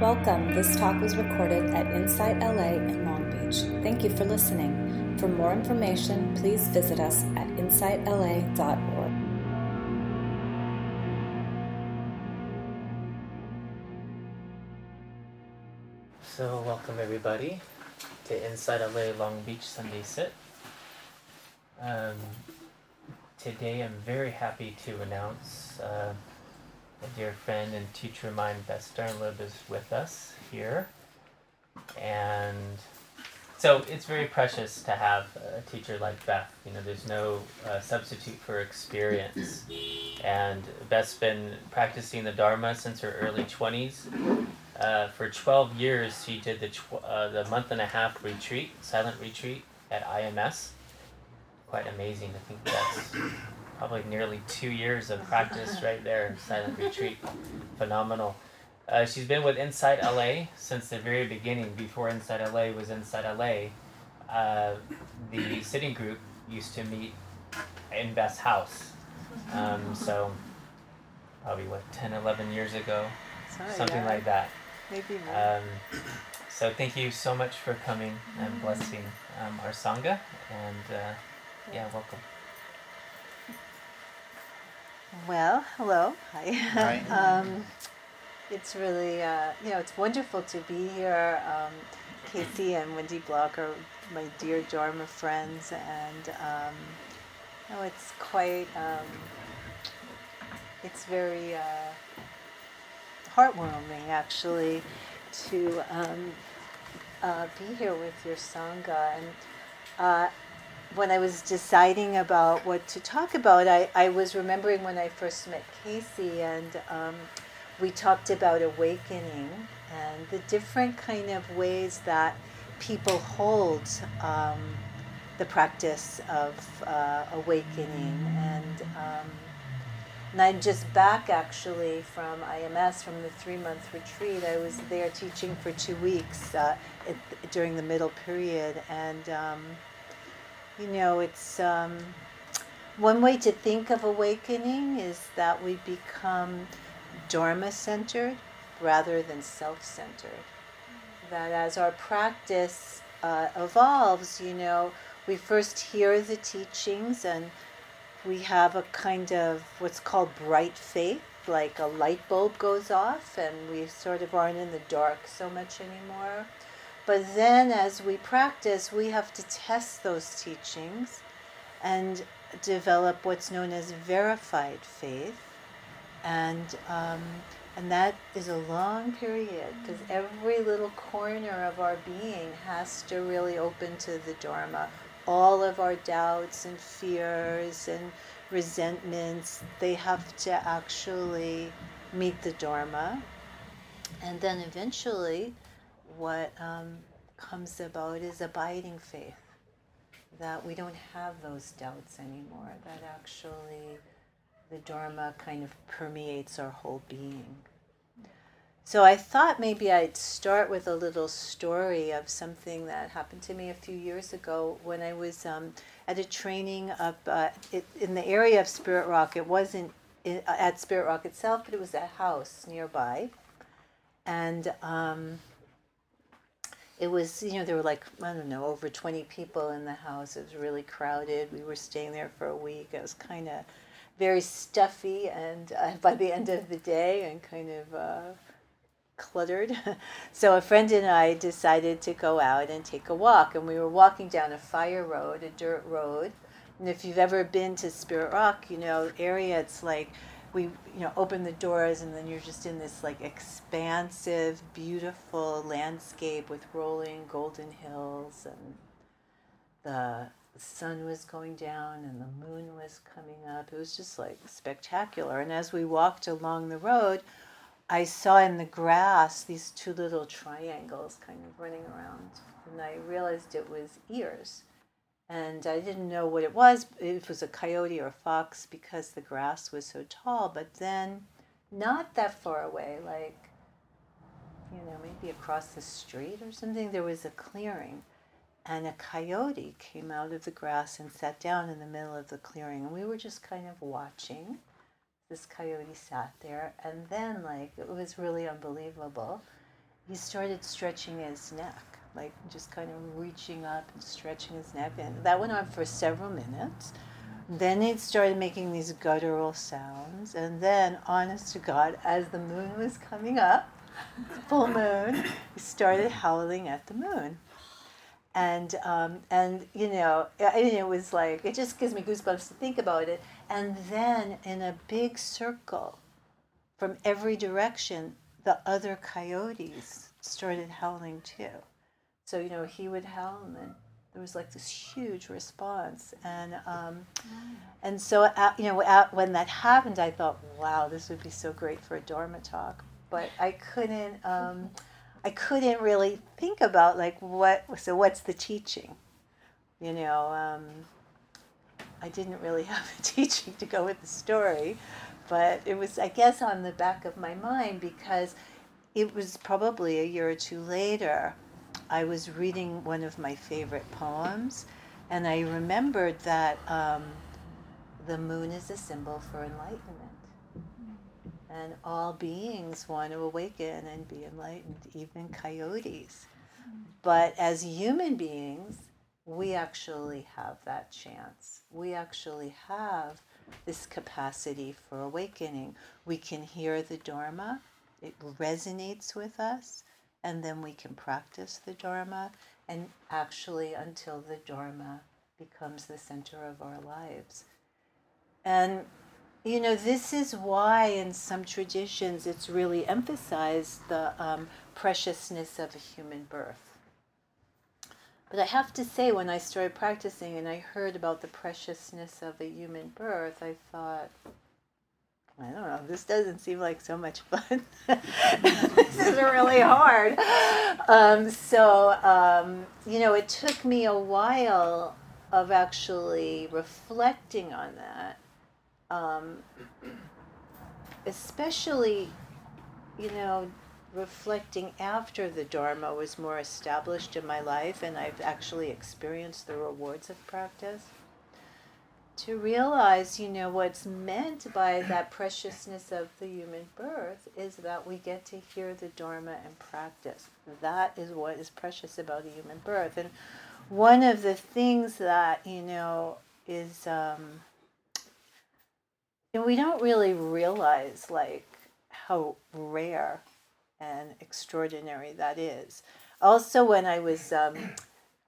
Welcome. This talk was recorded at Insight LA in Long Beach. Thank you for listening. For more information, please visit us at insightla.org. So, welcome everybody to Insight LA Long Beach Sunday Sit. Um, today I'm very happy to announce uh, a dear friend and teacher of mine, Beth Sternlieb, is with us here. And so it's very precious to have a teacher like Beth. You know, there's no uh, substitute for experience. And Beth's been practicing the Dharma since her early 20s. Uh, for 12 years, she did the, tw- uh, the month and a half retreat, silent retreat at IMS. Quite amazing. I think that's probably nearly two years of practice right there, silent retreat. Phenomenal. Uh, she's been with Insight LA since the very beginning. Before Insight LA was Insight LA, uh, the sitting group used to meet in Beth's house. Um, so, probably what, 10, 11 years ago? Sorry, Something yeah. like that. Maybe more. Um, so, thank you so much for coming and blessing um, our Sangha. And uh, yeah, welcome. Well, hello. Hi. Hi. um, it's really, uh, you know, it's wonderful to be here. Um, Casey and Wendy Block are my dear Dharma friends, and um, no, it's quite, um, it's very uh, heartwarming actually to um, uh, be here with your sangha and. Uh, when I was deciding about what to talk about, I, I was remembering when I first met Casey, and um, we talked about awakening and the different kind of ways that people hold um, the practice of uh, awakening. And, um, and I'm just back actually from IMS, from the three month retreat. I was there teaching for two weeks uh, during the middle period. And um, you know, it's um, one way to think of awakening is that we become Dharma centered rather than self centered. That as our practice uh, evolves, you know, we first hear the teachings and we have a kind of what's called bright faith, like a light bulb goes off and we sort of aren't in the dark so much anymore. But then, as we practice, we have to test those teachings and develop what's known as verified faith. And, um, and that is a long period because every little corner of our being has to really open to the Dharma. All of our doubts and fears and resentments, they have to actually meet the Dharma. And then eventually, what um, comes about is abiding faith that we don't have those doubts anymore, that actually the Dharma kind of permeates our whole being. So I thought maybe I'd start with a little story of something that happened to me a few years ago when I was um, at a training up uh, in the area of Spirit Rock. It wasn't at Spirit Rock itself, but it was a house nearby. And um, it was you know there were like i don't know over 20 people in the house. It was really crowded. We were staying there for a week. It was kind of very stuffy and uh, by the end of the day and kind of uh, cluttered. So a friend and i decided to go out and take a walk and we were walking down a fire road a dirt road. And if you've ever been to spirit rock you know area it's like we you know open the doors and then you're just in this like expansive beautiful landscape with rolling golden hills and the sun was going down and the moon was coming up. It was just like spectacular. And as we walked along the road i saw in the grass these two little triangles kind of running around and i realized it was ears and I didn't know what it was. If it was a coyote or a fox because the grass was so tall. But then, not that far away, like you know, maybe across the street or something, there was a clearing, and a coyote came out of the grass and sat down in the middle of the clearing, and we were just kind of watching. This coyote sat there, and then like it was really unbelievable. he started stretching his neck, like just kind of reaching up and stretching his neck. And that went on for several minutes. Then it started making these guttural sounds. And then, honest to God, as the moon was coming up, full moon, he started howling at the moon. And, um, and you know, I mean, it was like, it just gives me goosebumps to think about it. And then in a big circle, from every direction, the other coyotes started howling too. So, you know, he would howl and there was like this huge response. And, um, and so, at, you know, at, when that happened, I thought, wow, this would be so great for a Dharma talk. But I couldn't, um, I couldn't really think about like what, so what's the teaching? You know, um, I didn't really have a teaching to go with the story but it was, I guess, on the back of my mind because it was probably a year or two later. I was reading one of my favorite poems, and I remembered that um, the moon is a symbol for enlightenment. And all beings want to awaken and be enlightened, even coyotes. But as human beings, we actually have that chance. We actually have this capacity for awakening. We can hear the Dharma, it resonates with us, and then we can practice the Dharma, and actually until the Dharma becomes the center of our lives. And you know, this is why in some traditions it's really emphasized the um, preciousness of a human birth but I have to say, when I started practicing and I heard about the preciousness of a human birth, I thought, I don't know, this doesn't seem like so much fun. this is really hard. Um, so, um, you know, it took me a while of actually reflecting on that. Um, especially, you know, reflecting after the Dharma was more established in my life and I've actually experienced the rewards of practice, to realize, you know, what's meant by that preciousness of the human birth is that we get to hear the Dharma and practice. That is what is precious about a human birth. And one of the things that, you know, is, um, and we don't really realize, like, how rare and extraordinary that is. Also, when I was um,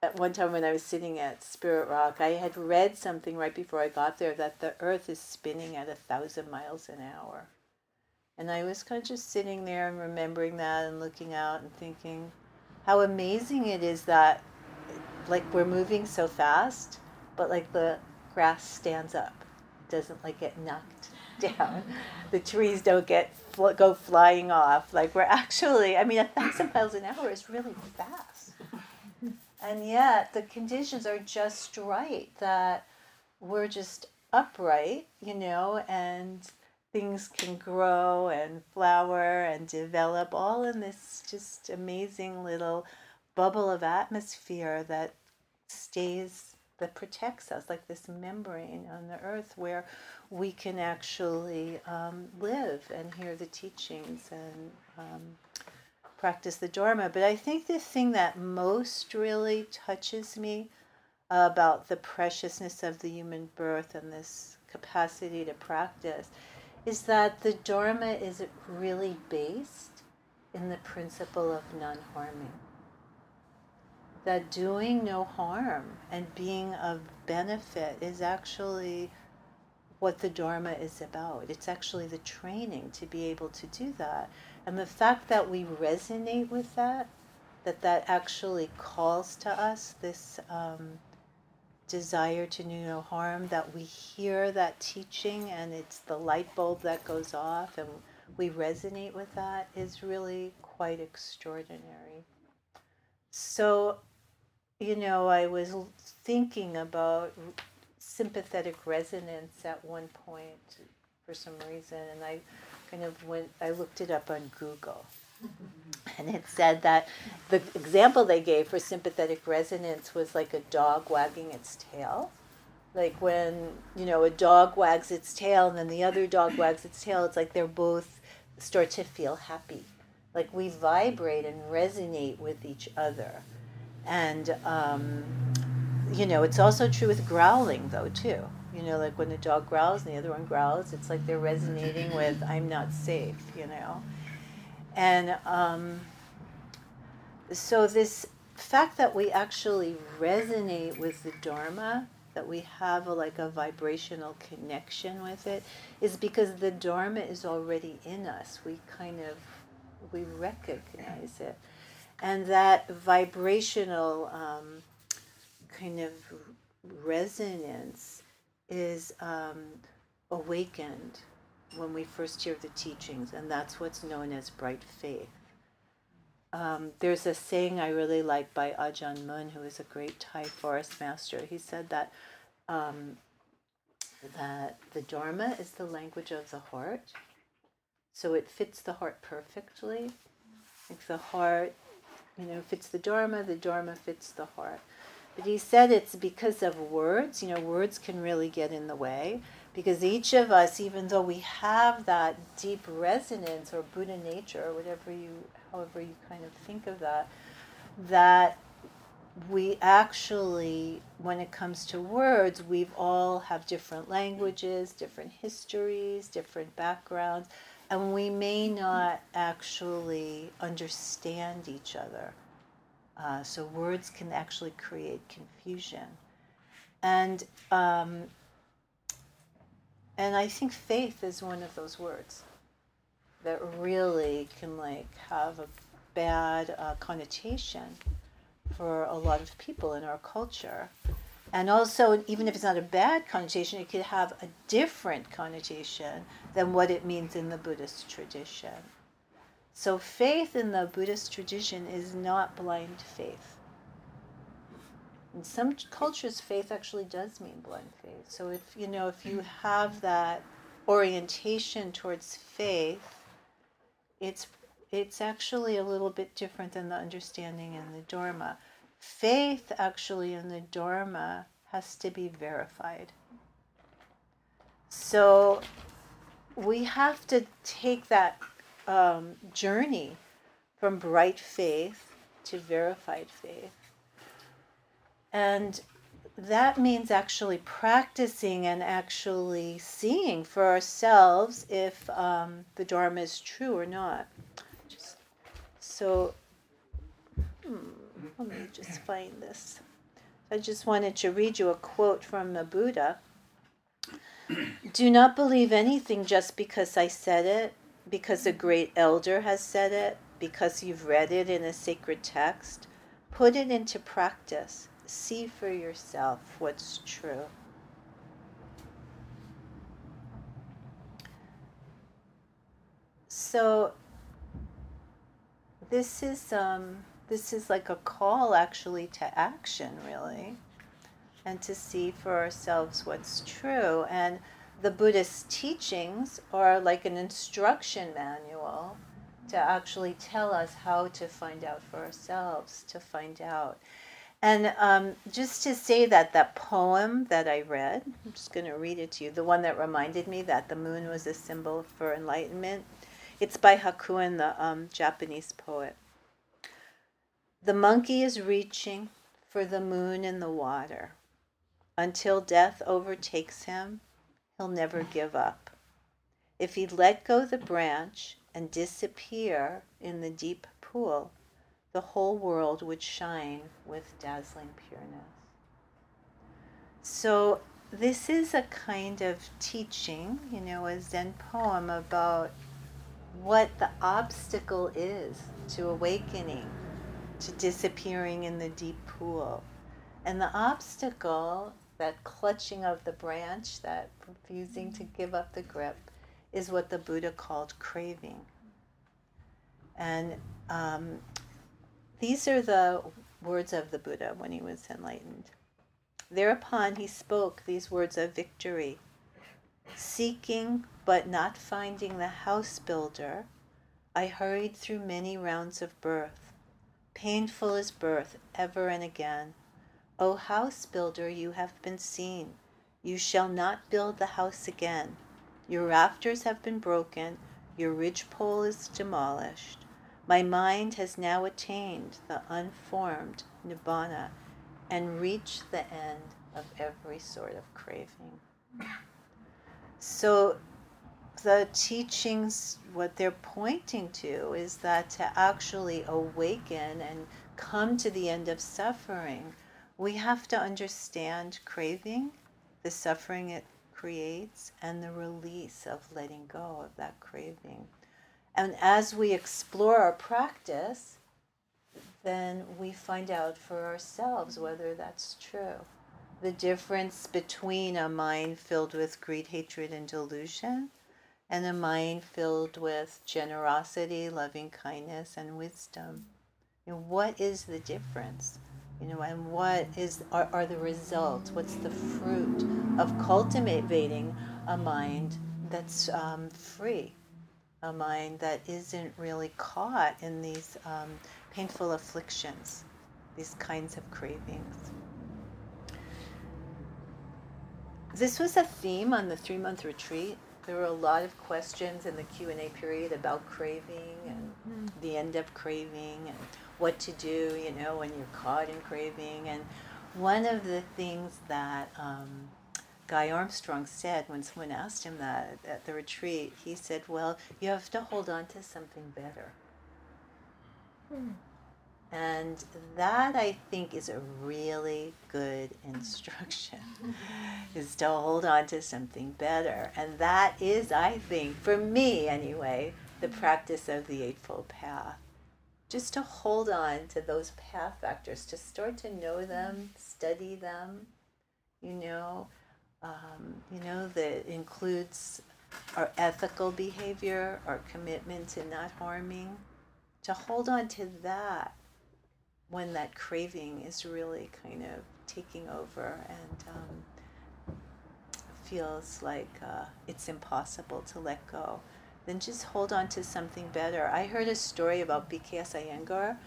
at one time when I was sitting at Spirit Rock, I had read something right before I got there that the Earth is spinning at a thousand miles an hour. And I was kind of just sitting there and remembering that and looking out and thinking how amazing it is that, like, we're moving so fast, but like the grass stands up, it doesn't like get knocked down. The trees don't get go flying off. Like we're actually, I mean, a thousand miles an hour is really fast. And yet the conditions are just right that we're just upright, you know, and things can grow and flower and develop all in this just amazing little bubble of atmosphere that stays that protects us like this membrane on the earth where we can actually um, live and hear the teachings and um, practice the Dharma. But I think the thing that most really touches me about the preciousness of the human birth and this capacity to practice is that the Dharma is really based in the principle of non harming. That doing no harm and being of benefit is actually what the Dharma is about. It's actually the training to be able to do that. And the fact that we resonate with that, that that actually calls to us this um, desire to do no harm, that we hear that teaching and it's the light bulb that goes off and we resonate with that is really quite extraordinary. So, you know, I was thinking about sympathetic resonance at one point for some reason, and I kind of went, I looked it up on Google. And it said that the example they gave for sympathetic resonance was like a dog wagging its tail. Like when, you know, a dog wags its tail and then the other dog wags its tail, it's like they're both start to feel happy like we vibrate and resonate with each other. And, um, you know, it's also true with growling, though, too. You know, like when the dog growls and the other one growls, it's like they're resonating with, I'm not safe, you know. And um, so, this fact that we actually resonate with the Dharma, that we have a, like a vibrational connection with it, is because the Dharma is already in us. We kind of we recognize it, and that vibrational um, kind of resonance is um, awakened when we first hear the teachings, and that's what's known as bright faith. Um, there's a saying I really like by Ajahn Mun, who is a great Thai forest master. He said that um, that the Dharma is the language of the heart, so it fits the heart perfectly. Like the heart, you know, fits the Dharma, the Dharma fits the heart. But he said it's because of words. You know, words can really get in the way because each of us, even though we have that deep resonance or Buddha nature or whatever you, however you kind of think of that, that we actually, when it comes to words, we've all have different languages, different histories, different backgrounds, and we may not actually understand each other. Uh, so words can actually create confusion. And um, and I think faith is one of those words that really can like have a bad uh, connotation for a lot of people in our culture. And also, even if it's not a bad connotation, it could have a different connotation than what it means in the Buddhist tradition. So, faith in the Buddhist tradition is not blind faith. In some cultures, faith actually does mean blind faith. So, if you know, if you have that orientation towards faith, it's it's actually a little bit different than the understanding in the Dharma. Faith, actually, in the Dharma has to be verified. So we have to take that um, journey from bright faith to verified faith. And that means actually practicing and actually seeing for ourselves if um, the Dharma is true or not. Just, so, hmm, let me just find this. I just wanted to read you a quote from the Buddha. Do not believe anything just because I said it, because a great elder has said it, because you've read it in a sacred text. Put it into practice. See for yourself what's true. So, this is um, this is like a call actually to action, really, and to see for ourselves what's true. And the Buddhist teachings are like an instruction manual to actually tell us how to find out for ourselves, to find out. And um, just to say that that poem that I read, I'm just going to read it to you, the one that reminded me that the moon was a symbol for enlightenment. It's by Hakuin, the um, Japanese poet. The monkey is reaching for the moon in the water. Until death overtakes him, he'll never give up. If he let go the branch and disappear in the deep pool, the whole world would shine with dazzling pureness. So, this is a kind of teaching, you know, a Zen poem about what the obstacle is to awakening to disappearing in the deep pool. And the obstacle, that clutching of the branch, that refusing to give up the grip, is what the Buddha called craving. And um, these are the words of the Buddha when he was enlightened. Thereupon he spoke these words of victory Seeking but not finding the house builder, I hurried through many rounds of birth Painful is birth ever and again. O house builder, you have been seen. You shall not build the house again. Your rafters have been broken, your ridgepole is demolished. My mind has now attained the unformed nibbana and reached the end of every sort of craving. So, the teachings, what they're pointing to is that to actually awaken and come to the end of suffering, we have to understand craving, the suffering it creates, and the release of letting go of that craving. And as we explore our practice, then we find out for ourselves whether that's true. The difference between a mind filled with greed, hatred, and delusion and a mind filled with generosity, loving kindness, and wisdom. What is the difference? You know, and what is are, are the results? What's the fruit of cultivating a mind that's um, free, a mind that isn't really caught in these um, painful afflictions, these kinds of cravings. This was a theme on the three-month retreat there were a lot of questions in the q&a period about craving and mm-hmm. the end of craving and what to do you know when you're caught in craving and one of the things that um, guy armstrong said when someone asked him that at the retreat he said well you have to hold on to something better hmm. And that I think is a really good instruction is to hold on to something better. And that is, I think, for me anyway, the practice of the Eightfold Path. Just to hold on to those path factors, to start to know them, study them, you know, um, you know, that includes our ethical behavior, our commitment to not harming, to hold on to that when that craving is really kind of taking over and um, feels like uh, it's impossible to let go, then just hold on to something better. I heard a story about BKS Iyengar.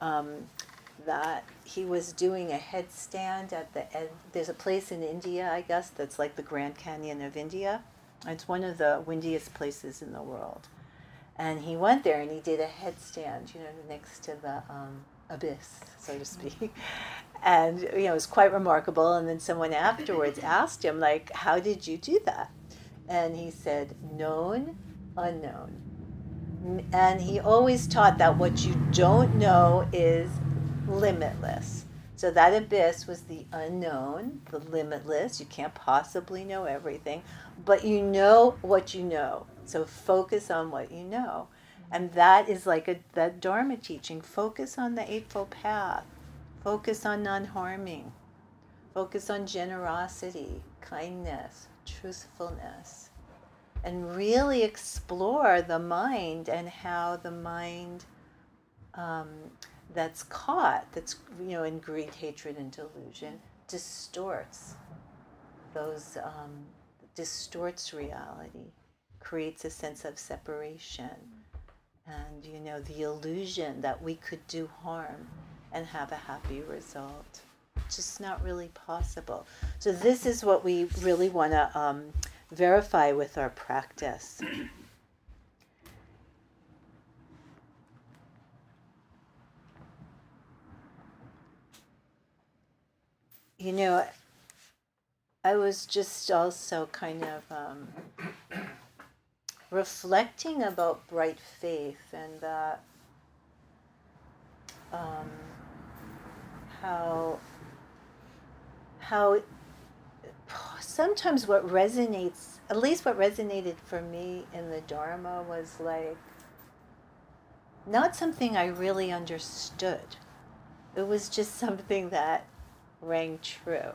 Um, that he was doing a headstand at the end. There's a place in India, I guess, that's like the Grand Canyon of India. It's one of the windiest places in the world. And he went there and he did a headstand, you know, next to the um, abyss, so to speak. And you know, it was quite remarkable. And then someone afterwards asked him, like, how did you do that? And he said, known, unknown. And he always taught that what you don't know is limitless. So that abyss was the unknown, the limitless. You can't possibly know everything, but you know what you know. So focus on what you know. And that is like a that Dharma teaching. Focus on the Eightfold Path. Focus on non harming. Focus on generosity, kindness, truthfulness. And really explore the mind and how the mind um, that's caught, that's you know in greed, hatred, and delusion, distorts those um, distorts reality, creates a sense of separation and you know the illusion that we could do harm and have a happy result. Just not really possible. So this is what we really want to um, verify with our practice. You know i was just also kind of um, reflecting about bright faith and that um, how how sometimes what resonates at least what resonated for me in the dharma was like not something i really understood. It was just something that rang true.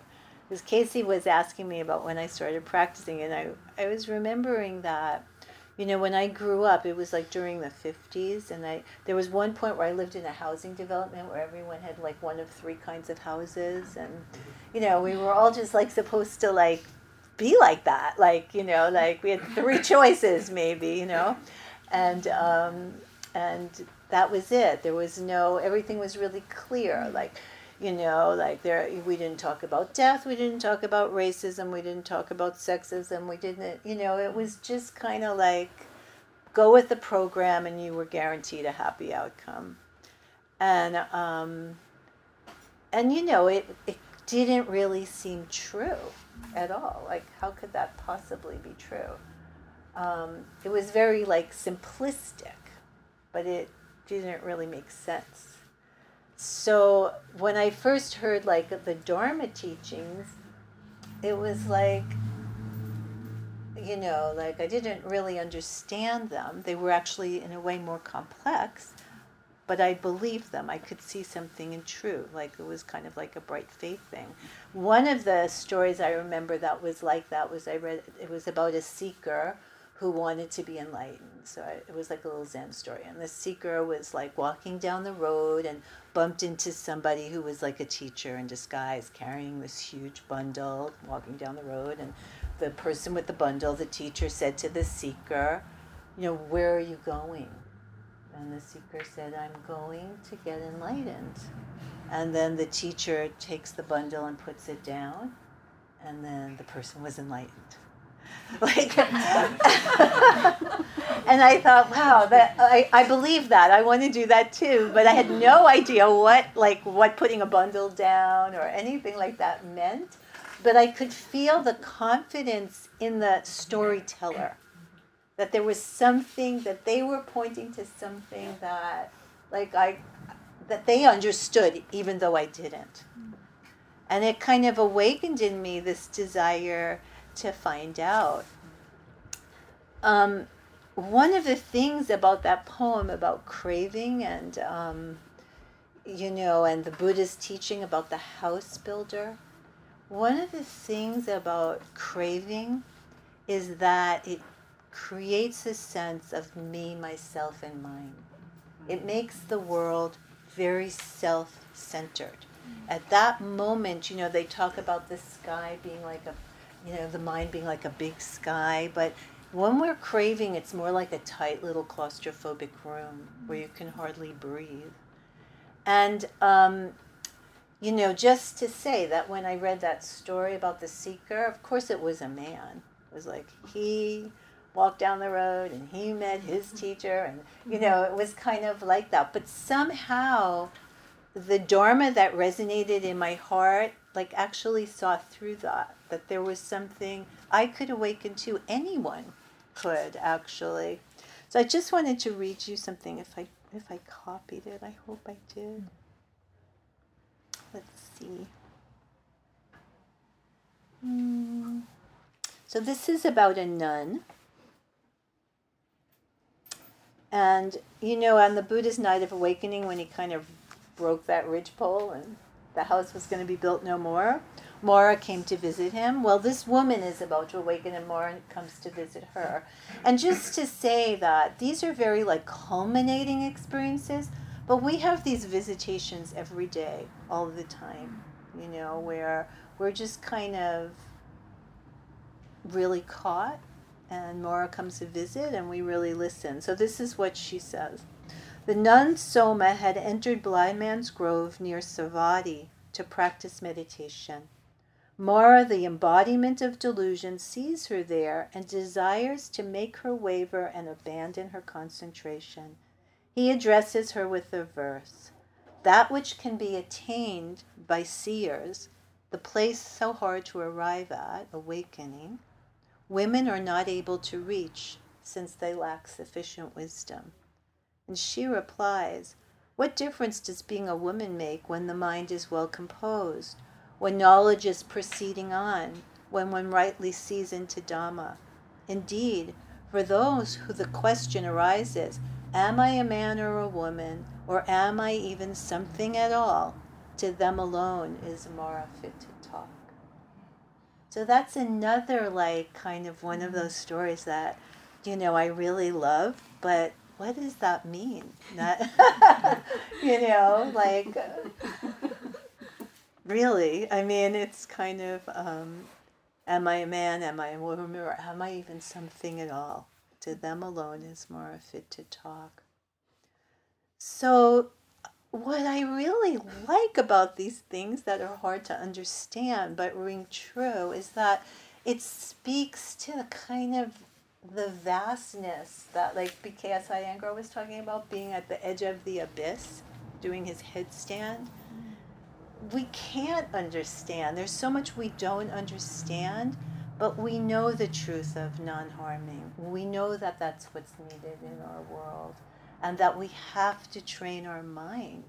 Because casey was asking me about when i started practicing and i, I was remembering that you know when i grew up it was like during the 50s and i there was one point where i lived in a housing development where everyone had like one of three kinds of houses and you know we were all just like supposed to like be like that like you know like we had three choices maybe you know? And um and that was it. There was no everything was really clear like you know like there we didn't talk about death we didn't talk about racism we didn't talk about sexism we didn't you know it was just kind of like go with the program and you were guaranteed a happy outcome. And um, and you know it it didn't really seem true at all. Like how could that possibly be true? Um, it was very like simplistic, but it didn't really make sense. So when I first heard like the Dharma teachings, it was like you know, like I didn't really understand them. They were actually, in a way, more complex, but I believed them. I could see something in true. Like it was kind of like a bright faith thing. One of the stories I remember that was like that was I read, it was about a seeker who wanted to be enlightened. So I, it was like a little Zen story. And the seeker was like walking down the road and bumped into somebody who was like a teacher in disguise, carrying this huge bundle, walking down the road. And the person with the bundle, the teacher said to the seeker, You know, where are you going? And the seeker said, I'm going to get enlightened. And then the teacher takes the bundle and puts it down, and then the person was enlightened. Like, and I thought, wow, that I, I believe that. I want to do that too. But I had no idea what like what putting a bundle down or anything like that meant but I could feel the confidence in the storyteller that there was something that they were pointing to something that like I that they understood even though I didn't. And it kind of awakened in me this desire to find out. Um, one of the things about that poem about craving and um, you know and the buddha's teaching about the house builder one of the things about craving is that it creates a sense of me, myself, and mine. It makes the world very self centered. At that moment, you know, they talk about the sky being like a, you know, the mind being like a big sky, but when we're craving, it's more like a tight little claustrophobic room where you can hardly breathe. And um, you know, just to say that when I read that story about the seeker, of course it was a man. It was like he walked down the road and he met his teacher, and, you know, it was kind of like that. But somehow the Dharma that resonated in my heart, like, actually saw through that, that there was something I could awaken to. Anyone could, actually. So I just wanted to read you something if I if I copied it. I hope I did Let's see. Mm. So this is about a nun. And, you know, on the Buddha's night of awakening, when he kind of broke that ridgepole and the house was going to be built no more, Mara came to visit him. Well, this woman is about to awaken, and Mara comes to visit her. And just to say that these are very like culminating experiences, but we have these visitations every day, all the time, you know, where we're just kind of really caught, and Mara comes to visit, and we really listen. So this is what she says. The nun Soma had entered Blind Man's Grove near Savatthi to practice meditation. Mara, the embodiment of delusion, sees her there and desires to make her waver and abandon her concentration he addresses her with the verse That which can be attained by seers, the place so hard to arrive at, awakening, women are not able to reach since they lack sufficient wisdom. And she replies, What difference does being a woman make when the mind is well composed, when knowledge is proceeding on, when one rightly sees into Dhamma? Indeed, for those who the question arises, Am I a man or a woman, or am I even something at all? To them alone is Mara fit to talk. So that's another, like, kind of one of mm-hmm. those stories that, you know, I really love, but what does that mean? Not, you know, like, uh, really? I mean, it's kind of, um, am I a man? Am I a woman? Or am I even something at all? to them alone is Mara fit to talk. So, what I really like about these things that are hard to understand but ring true is that it speaks to the kind of the vastness that like BKS Iyengar was talking about being at the edge of the abyss, doing his headstand. We can't understand. There's so much we don't understand, but we know the truth of non harming. We know that that's what's needed in our world, and that we have to train our mind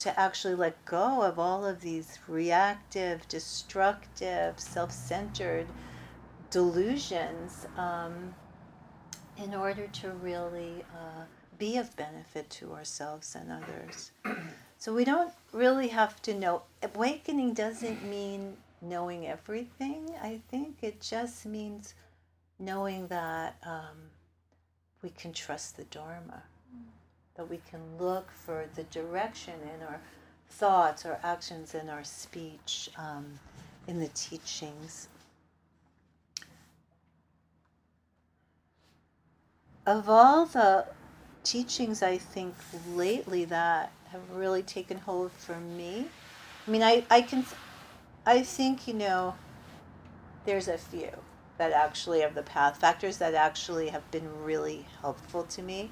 to actually let go of all of these reactive, destructive, self centered delusions um, in order to really uh, be of benefit to ourselves and others. so we don't really have to know. Awakening doesn't mean knowing everything, I think. It just means knowing that um, we can trust the Dharma, that we can look for the direction in our thoughts, our actions, and our speech um, in the teachings. Of all the teachings, I think lately that have really taken hold for me, I mean, I, I can, I think, you know, there's a few that actually of the path factors that actually have been really helpful to me.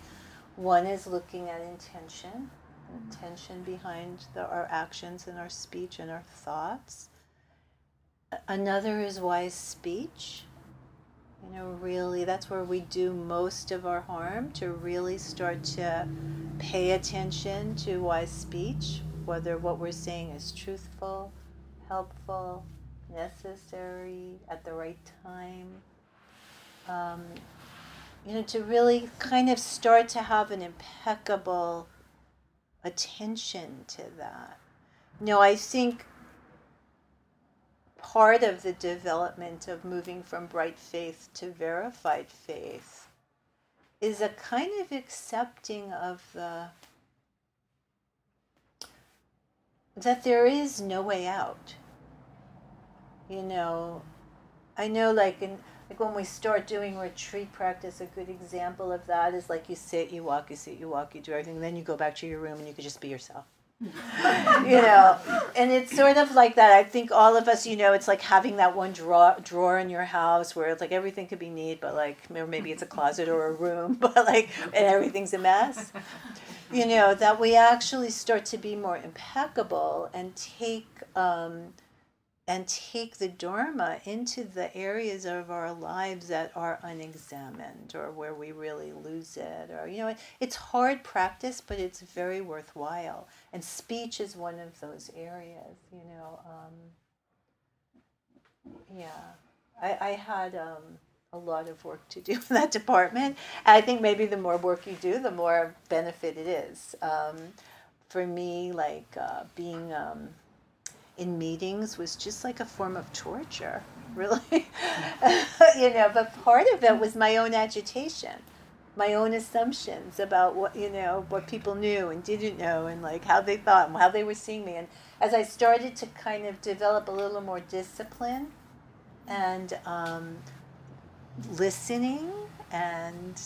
One is looking at intention, intention behind the, our actions and our speech and our thoughts. Another is wise speech. You know, really, that's where we do most of our harm to really start to pay attention to wise speech, whether what we're saying is truthful, helpful, necessary, at the right time. Um, you know, to really kind of start to have an impeccable attention to that. You know, I think part of the development of moving from bright faith to verified faith is a kind of accepting of the that there is no way out. You know i know like in like when we start doing retreat practice a good example of that is like you sit you walk you sit you walk you do everything then you go back to your room and you can just be yourself you know and it's sort of like that. I think all of us you know it's like having that one drawer drawer in your house where it's like everything could be neat but like maybe it's a closet or a room but like and everything's a mess. You know that we actually start to be more impeccable and take um, and take the Dharma into the areas of our lives that are unexamined or where we really lose it. Or, you know, it's hard practice, but it's very worthwhile. And speech is one of those areas, you know. Um, yeah. I, I had um, a lot of work to do in that department. And I think maybe the more work you do, the more benefit it is. Um, for me, like uh, being um, in meetings was just like a form of torture, really. you know, but part of it was my own agitation, my own assumptions about what, you know, what people knew and didn't know and like how they thought and how they were seeing me. And as I started to kind of develop a little more discipline and um, listening and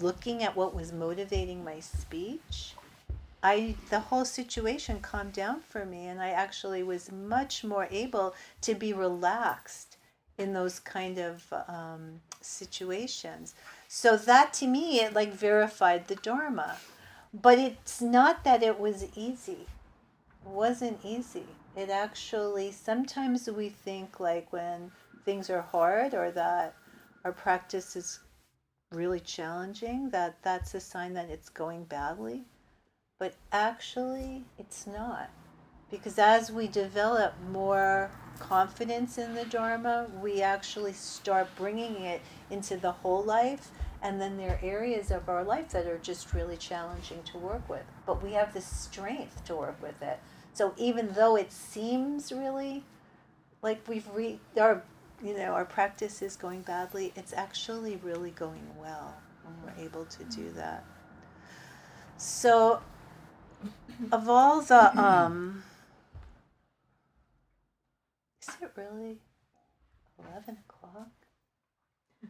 looking at what was motivating my speech, I the whole situation calmed down for me and I actually was much more able to be relaxed in those kind of um, situations. So that to me it like verified the dharma. But it's not that it was easy. It wasn't easy. It actually sometimes we think like when things are hard or that our practice is really challenging that that's a sign that it's going badly but actually, it's not. Because as we develop more confidence in the Dharma, we actually start bringing it into the whole life. And then there are areas of our life that are just really challenging to work with. But we have the strength to work with it. So even though it seems really like we've re- our you know our practice is going badly, it's actually really going well when we're able to do that. So of all the um is it really 11 o'clock?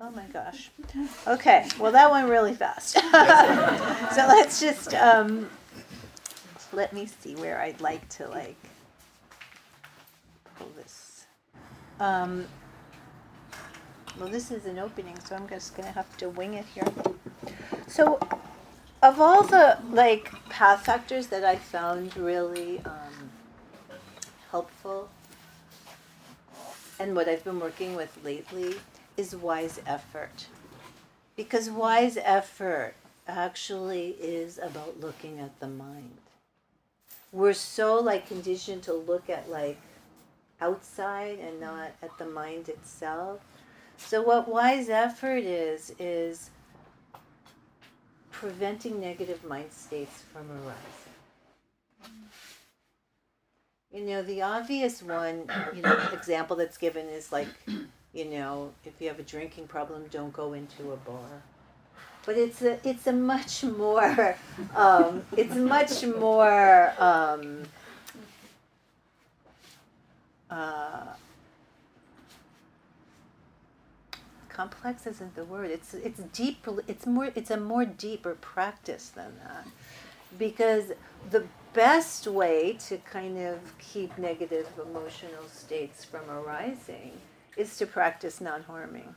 Oh my gosh. Okay well that went really fast. So let's just um let me see where i'd like to like pull this. Um well, this is an opening, so I'm just going to have to wing it here. So, of all the like path factors that I found really um, helpful, and what I've been working with lately is wise effort. Because wise effort actually is about looking at the mind. We're so like conditioned to look at like outside and not at the mind itself. So what wise effort is is preventing negative mind states from arising. You know, the obvious one, you know, example that's given is like, you know, if you have a drinking problem, don't go into a bar. But it's a it's a much more um, it's much more um, uh, complex isn't the word. It's it's deep. It's more. It's a more deeper practice than that, because the best way to kind of keep negative emotional states from arising is to practice non-harming.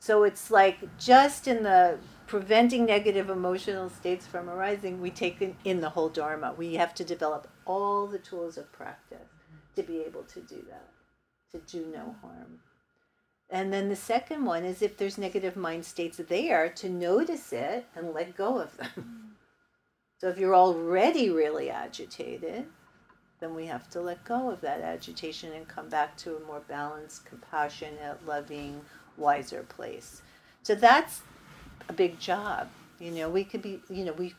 So it's like just in the preventing negative emotional states from arising, we take in, in the whole Dharma. We have to develop all the tools of practice to be able to do that, to do no harm. And then the second one is if there's negative mind states there, to notice it and let go of them. So if you're already really agitated, then we have to let go of that agitation and come back to a more balanced, compassionate, loving, wiser place. So that's a big job. You know, we could be, you know, we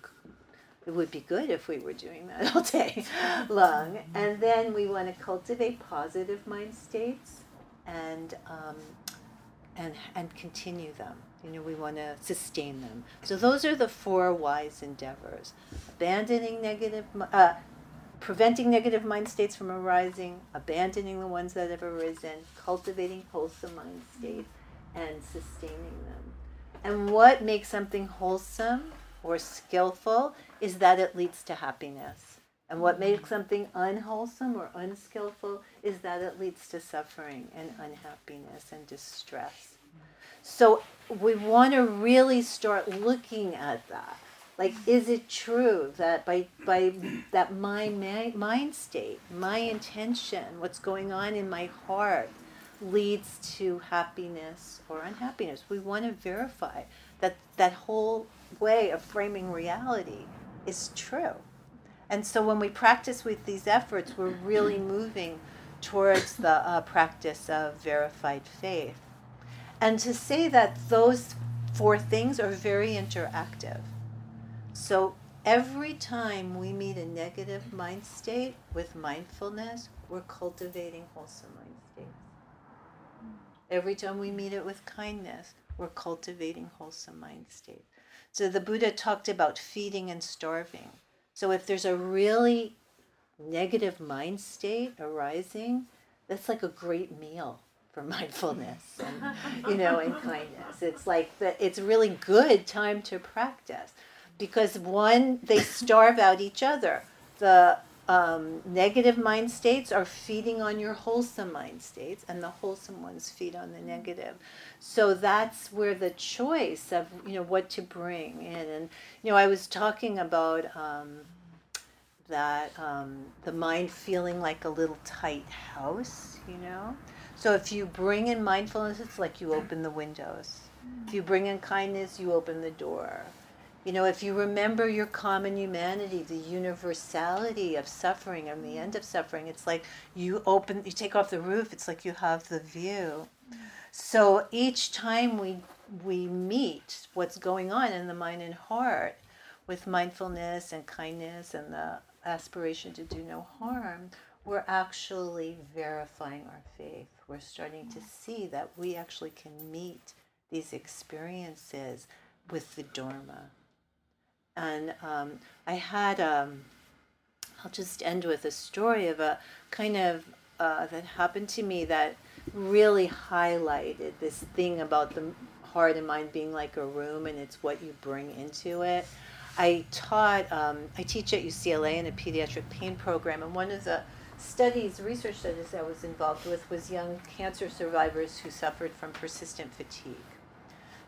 it would be good if we were doing that all day long. And then we want to cultivate positive mind states and um, and and continue them. You know, we want to sustain them. So those are the four wise endeavors: abandoning negative, uh, preventing negative mind states from arising, abandoning the ones that have arisen, cultivating wholesome mind states, and sustaining them. And what makes something wholesome or skillful is that it leads to happiness. And what makes something unwholesome or unskillful is that it leads to suffering and unhappiness and distress. So we want to really start looking at that. Like, is it true that by by that mind mind state, my intention, what's going on in my heart, leads to happiness or unhappiness? We want to verify that that whole way of framing reality is true. And so when we practice with these efforts, we're really moving towards the uh, practice of verified faith. And to say that those four things are very interactive. So every time we meet a negative mind state with mindfulness, we're cultivating wholesome mind states. Every time we meet it with kindness, we're cultivating wholesome mind states. So the Buddha talked about feeding and starving. So if there's a really negative mind state arising, that's like a great meal for mindfulness and you know and kindness. It's like that it's really good time to practice because one they starve out each other. The um, negative mind states are feeding on your wholesome mind states, and the wholesome ones feed on the negative. So that's where the choice of you know what to bring in, and you know I was talking about um, that um, the mind feeling like a little tight house, you know. So if you bring in mindfulness, it's like you open the windows. If you bring in kindness, you open the door. You know, if you remember your common humanity, the universality of suffering and the end of suffering, it's like you open, you take off the roof, it's like you have the view. So each time we we meet what's going on in the mind and heart with mindfulness and kindness and the aspiration to do no harm, we're actually verifying our faith. We're starting to see that we actually can meet these experiences with the Dharma. And um, I had, um, I'll just end with a story of a kind of uh, that happened to me that really highlighted this thing about the heart and mind being like a room and it's what you bring into it. I taught, um, I teach at UCLA in a pediatric pain program, and one of the studies, research studies I was involved with was young cancer survivors who suffered from persistent fatigue.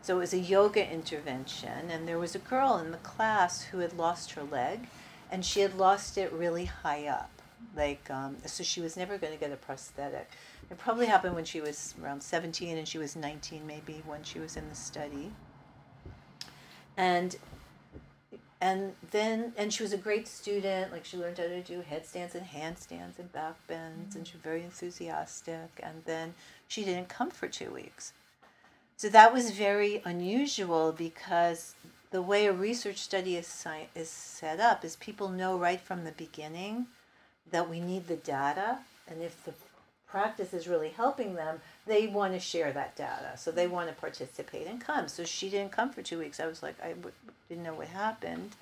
So it was a yoga intervention, and there was a girl in the class who had lost her leg, and she had lost it really high up. Like, um, so she was never going to get a prosthetic. It probably happened when she was around 17 and she was 19, maybe, when she was in the study. And and then and she was a great student like she learned how to do headstands and handstands and back bends and she was very enthusiastic and then she didn't come for two weeks so that was very unusual because the way a research study is, is set up is people know right from the beginning that we need the data and if the practice is really helping them they want to share that data. So they want to participate and come. So she didn't come for two weeks. I was like I w- didn't know what happened.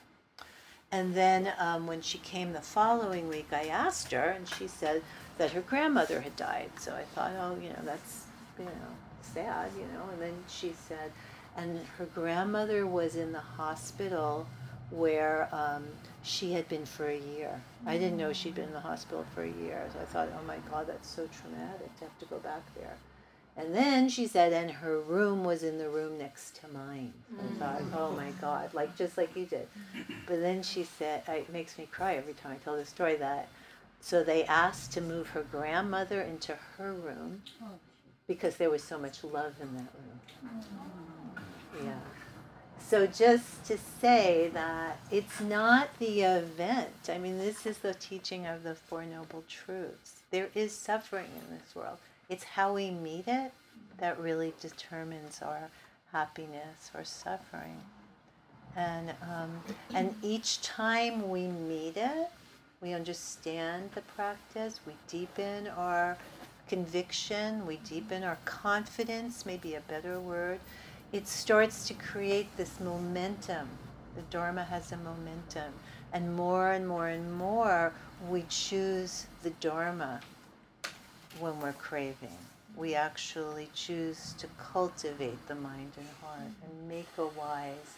And then um, when she came the following week i asked her and she said that her grandmother had died. So i thought oh you know that's you know sad you know and then she said and her grandmother was in the hospital where um, she had been for a year. I didn't know she'd been in the hospital for a year. So I thought, oh my God, that's so traumatic to have to go back there. And then she said, and her room was in the room next to mine. I thought, oh my God, like just like you did. But then she said, it makes me cry every time I tell this story that. So they asked to move her grandmother into her room because there was so much love in that room. Yeah. So just to say that it's not the event. I mean, this is the teaching of the Four Noble Truths. There is suffering in this world. It's how we meet it that really determines our happiness or suffering. And um, and each time we meet it, we understand the practice. We deepen our conviction. We deepen our confidence. Maybe a better word it starts to create this momentum. The Dharma has a momentum. And more and more and more, we choose the Dharma when we're craving. We actually choose to cultivate the mind and heart and make a wise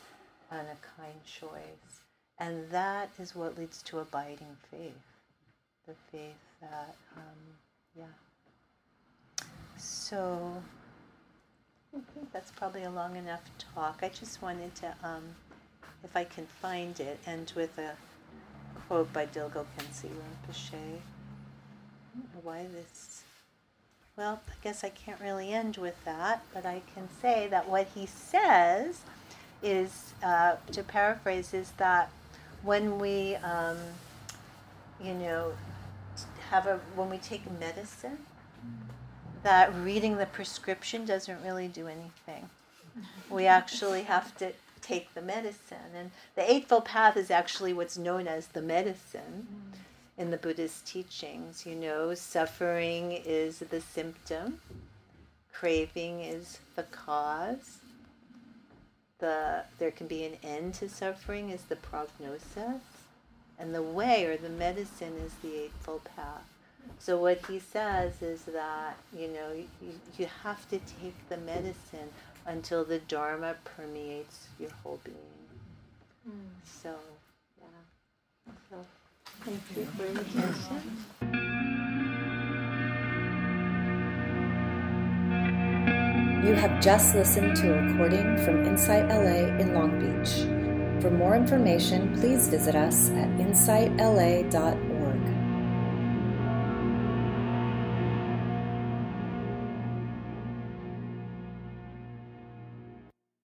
and a kind choice. And that is what leads to abiding faith. The faith that, um, yeah. So, I think that's probably a long enough talk. I just wanted to, um, if I can find it, end with a quote by Dilgo Khyentse Rinpoche. Why this. Well, I guess I can't really end with that, but I can say that what he says is, uh, to paraphrase, is that when we, um, you know, have a when we take medicine, that reading the prescription doesn't really do anything. We actually have to take the medicine. And the Eightfold Path is actually what's known as the medicine mm. in the Buddhist teachings. You know, suffering is the symptom, craving is the cause. The, there can be an end to suffering is the prognosis, and the way or the medicine is the Eightfold Path. So what he says is that you know you, you have to take the medicine until the dharma permeates your whole being. Mm. So yeah. So thank you for your attention. You have just listened to a recording from Insight LA in Long Beach. For more information, please visit us at insightla.org.